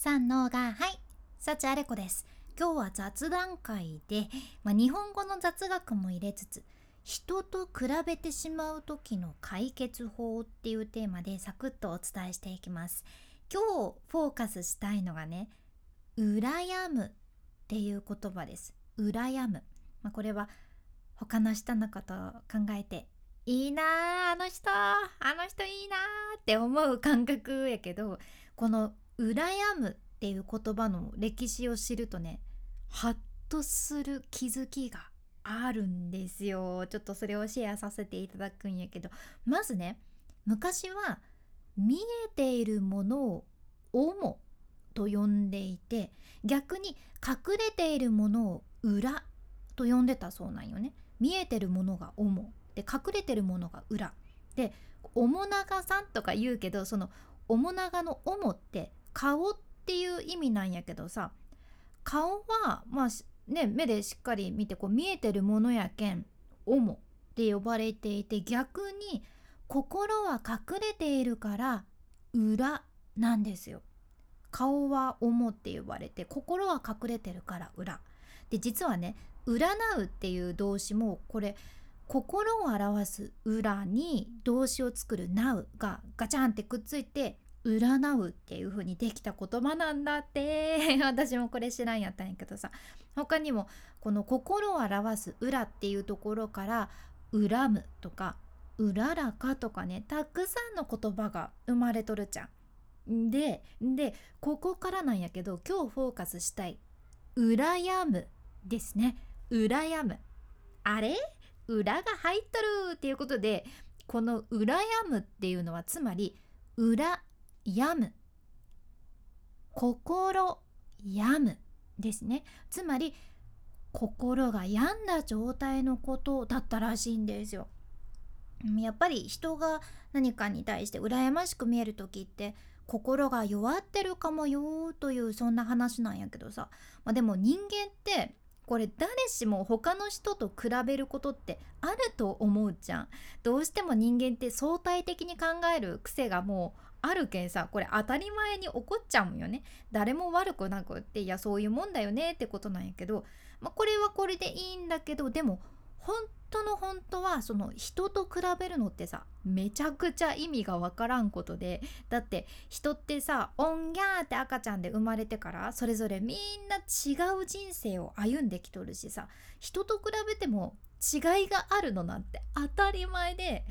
三のがはい幸あれ子です。今日は雑談会で、まあ、日本語の雑学も入れつつ人と比べてしまう時の解決法っていうテーマでサクッとお伝えしていきます。今日フォーカスしたいのがね羨むっていう言葉です。羨む、まあ、これは他の人のことを考えていいなあの人あの人いいなって思う感覚やけどこの羨むっていう言葉の歴史を知るとねハッとする気づきがあるんですよ。ちょっとそれをシェアさせていただくんやけど。まずね昔は見えているものを「主」と呼んでいて逆に隠れているものを「裏」と呼んでたそうなんよね見えてるものが「主」で隠れてるものが「裏」で「面長さん」とか言うけどその面長の「主」って顔っていう意味なんやけどさ顔はまあね目でしっかり見てこう見えてるものやけん「主」って呼ばれていて逆に心は隠れているから「裏」なんですよ。顔は「主」って呼ばれて心は隠れてるから「裏」。で実はね「占う」っていう動詞もこれ心を表す「裏」に動詞を作る「なう」がガチャンってくっついて占うっていう風にできた言葉なんだって。私もこれ知らんやったんやけどさ。他にもこの心を表す「裏」っていうところから「恨む」とか「うららか」とかねたくさんの言葉が生まれとるじゃん。ででここからなんやけど今日フォーカスしたい「羨む」ですね「羨む」あれ？裏が入っとるっていうことでこの「羨む」っていうのはつまり「裏病む心病むですね。つまり心が病んだ状態のことだったらしいんですよ。やっぱり人が何かに対して羨ましく見える時って心が弱ってるかもよというそんな話なんやけどさ、まあ、でも人間ってこれ誰しも他の人と比べることってあると思うじゃん。どうしても人間って相対的に考える癖がもうあるけんさこれ当たり前に起こっちゃうんよね。誰も悪くなくっていやそういうもんだよねってことなんやけど、まあ、これはこれでいいんだけどでも本当の本当はその人と比べるのってさめちゃくちゃ意味がわからんことでだって人ってさおんぎゃーって赤ちゃんで生まれてからそれぞれみんな違う人生を歩んできとるしさ人と比べても違いがあるのなんて当たり前で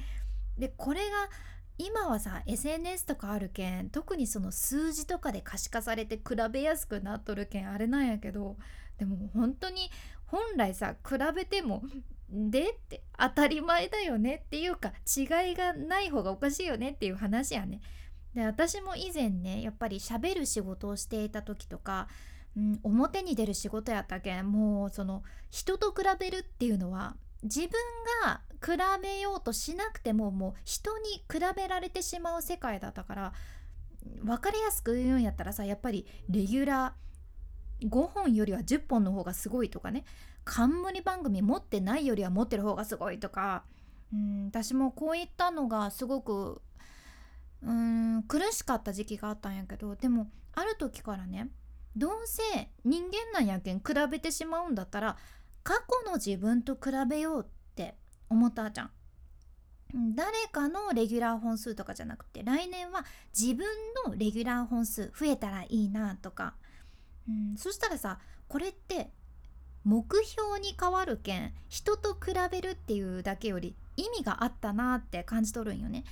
でこれが今はさ SNS とかあるけん特にその数字とかで可視化されて比べやすくなっとるけんあれなんやけどでも本当に本来さ比べてもでって当たり前だよねっていうか違いがない方がおかしいよねっていう話やね。で私も以前ねやっぱりしゃべる仕事をしていた時とか、うん、表に出る仕事やったけんもうその人と比べるっていうのは自分が比べようとしなくてももう人に比べられてしまう世界だったから分かりやすく言うんやったらさやっぱりレギュラー5本よりは10本の方がすごいとかね。冠番組持ってないよりは持ってる方がすごいとか。うん私もこういったのがすごくうん苦しかった時期があったんやけどでもある時からねどうせ人間なんやけん比べてしまうんだったら過去の自分と比べようって思ったじゃん。誰かのレギュラー本数とかじゃなくて来年は自分のレギュラー本数増えたらいいなとか、うん、そしたらさこれって目標に変わるけん人と比べるっていうだけより意味があったなって感じ取るんよね。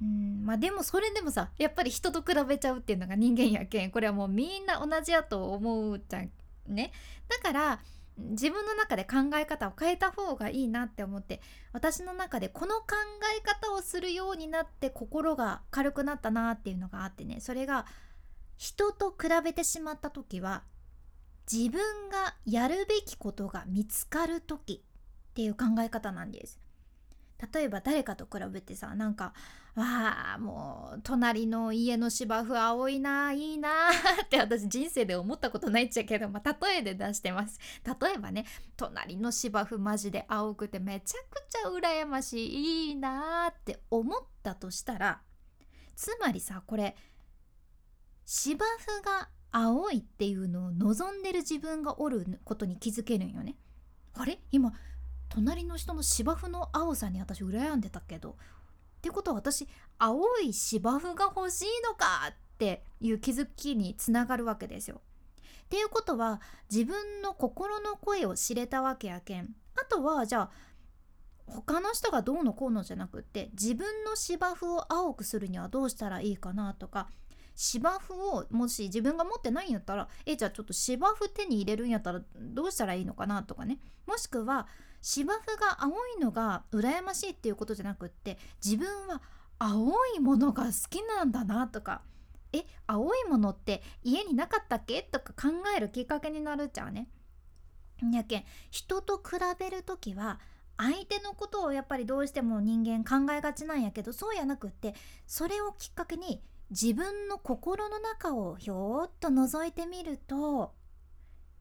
うんまあでもそれでもさやっぱり人と比べちゃうっていうのが人間やけんこれはもうみんな同じやと思うじゃんね。だから自分の中で考え方を変えた方がいいなって思って私の中でこの考え方をするようになって心が軽くなったなっていうのがあってね。それが人と比べてしまった時は自分がやるべきことが見つかる時っていう考え方なんです。例えば誰かと比べてさなんか「わあもう隣の家の芝生青いないいな」って私人生で思ったことないっちゃけど、まあ、例えで出してます。例えばね隣の芝生マジで青くてめちゃくちゃ羨ましいいいなって思ったとしたらつまりさこれ芝生が青いっていうのを望んでる自分がおることに気づけるんよね。あれ？今隣の人の芝生の青さに私羨んでたけどってことは私青い芝生が欲しいのかっていう気づきにつながるわけですよ。っていうことは自分の心の声を知れたわけやけんあとはじゃあ他の人がどうのこうのじゃなくって自分の芝生を青くするにはどうしたらいいかなとか芝生をもし自分が持ってないんやったらえじゃあちょっと芝生手に入れるんやったらどうしたらいいのかなとかねもしくは芝生が青いのが羨ましいっていうことじゃなくって自分は青いものが好きなんだなとかえ青いものって家になかったっけとか考えるきっかけになるっちゃうね。やけん人と比べる時は相手のことをやっぱりどうしても人間考えがちなんやけどそうやなくってそれをきっかけに自分の心の中をひょーっと覗いてみると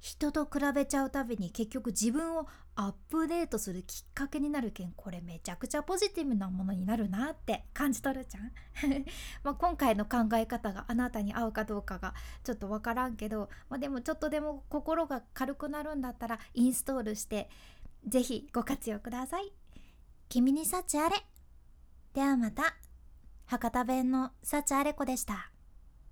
人と比べちゃうたびに結局自分をアップデートするきっかけになるけんこれめちゃくちゃポジティブなものになるなって感じ取るじゃん。まあ今回の考え方があなたに合うかどうかがちょっとわからんけど、まあ、でもちょっとでも心が軽くなるんだったらインストールして是非ご活用ください。君に幸あれ。ではまた。博多弁の幸あれ子でした。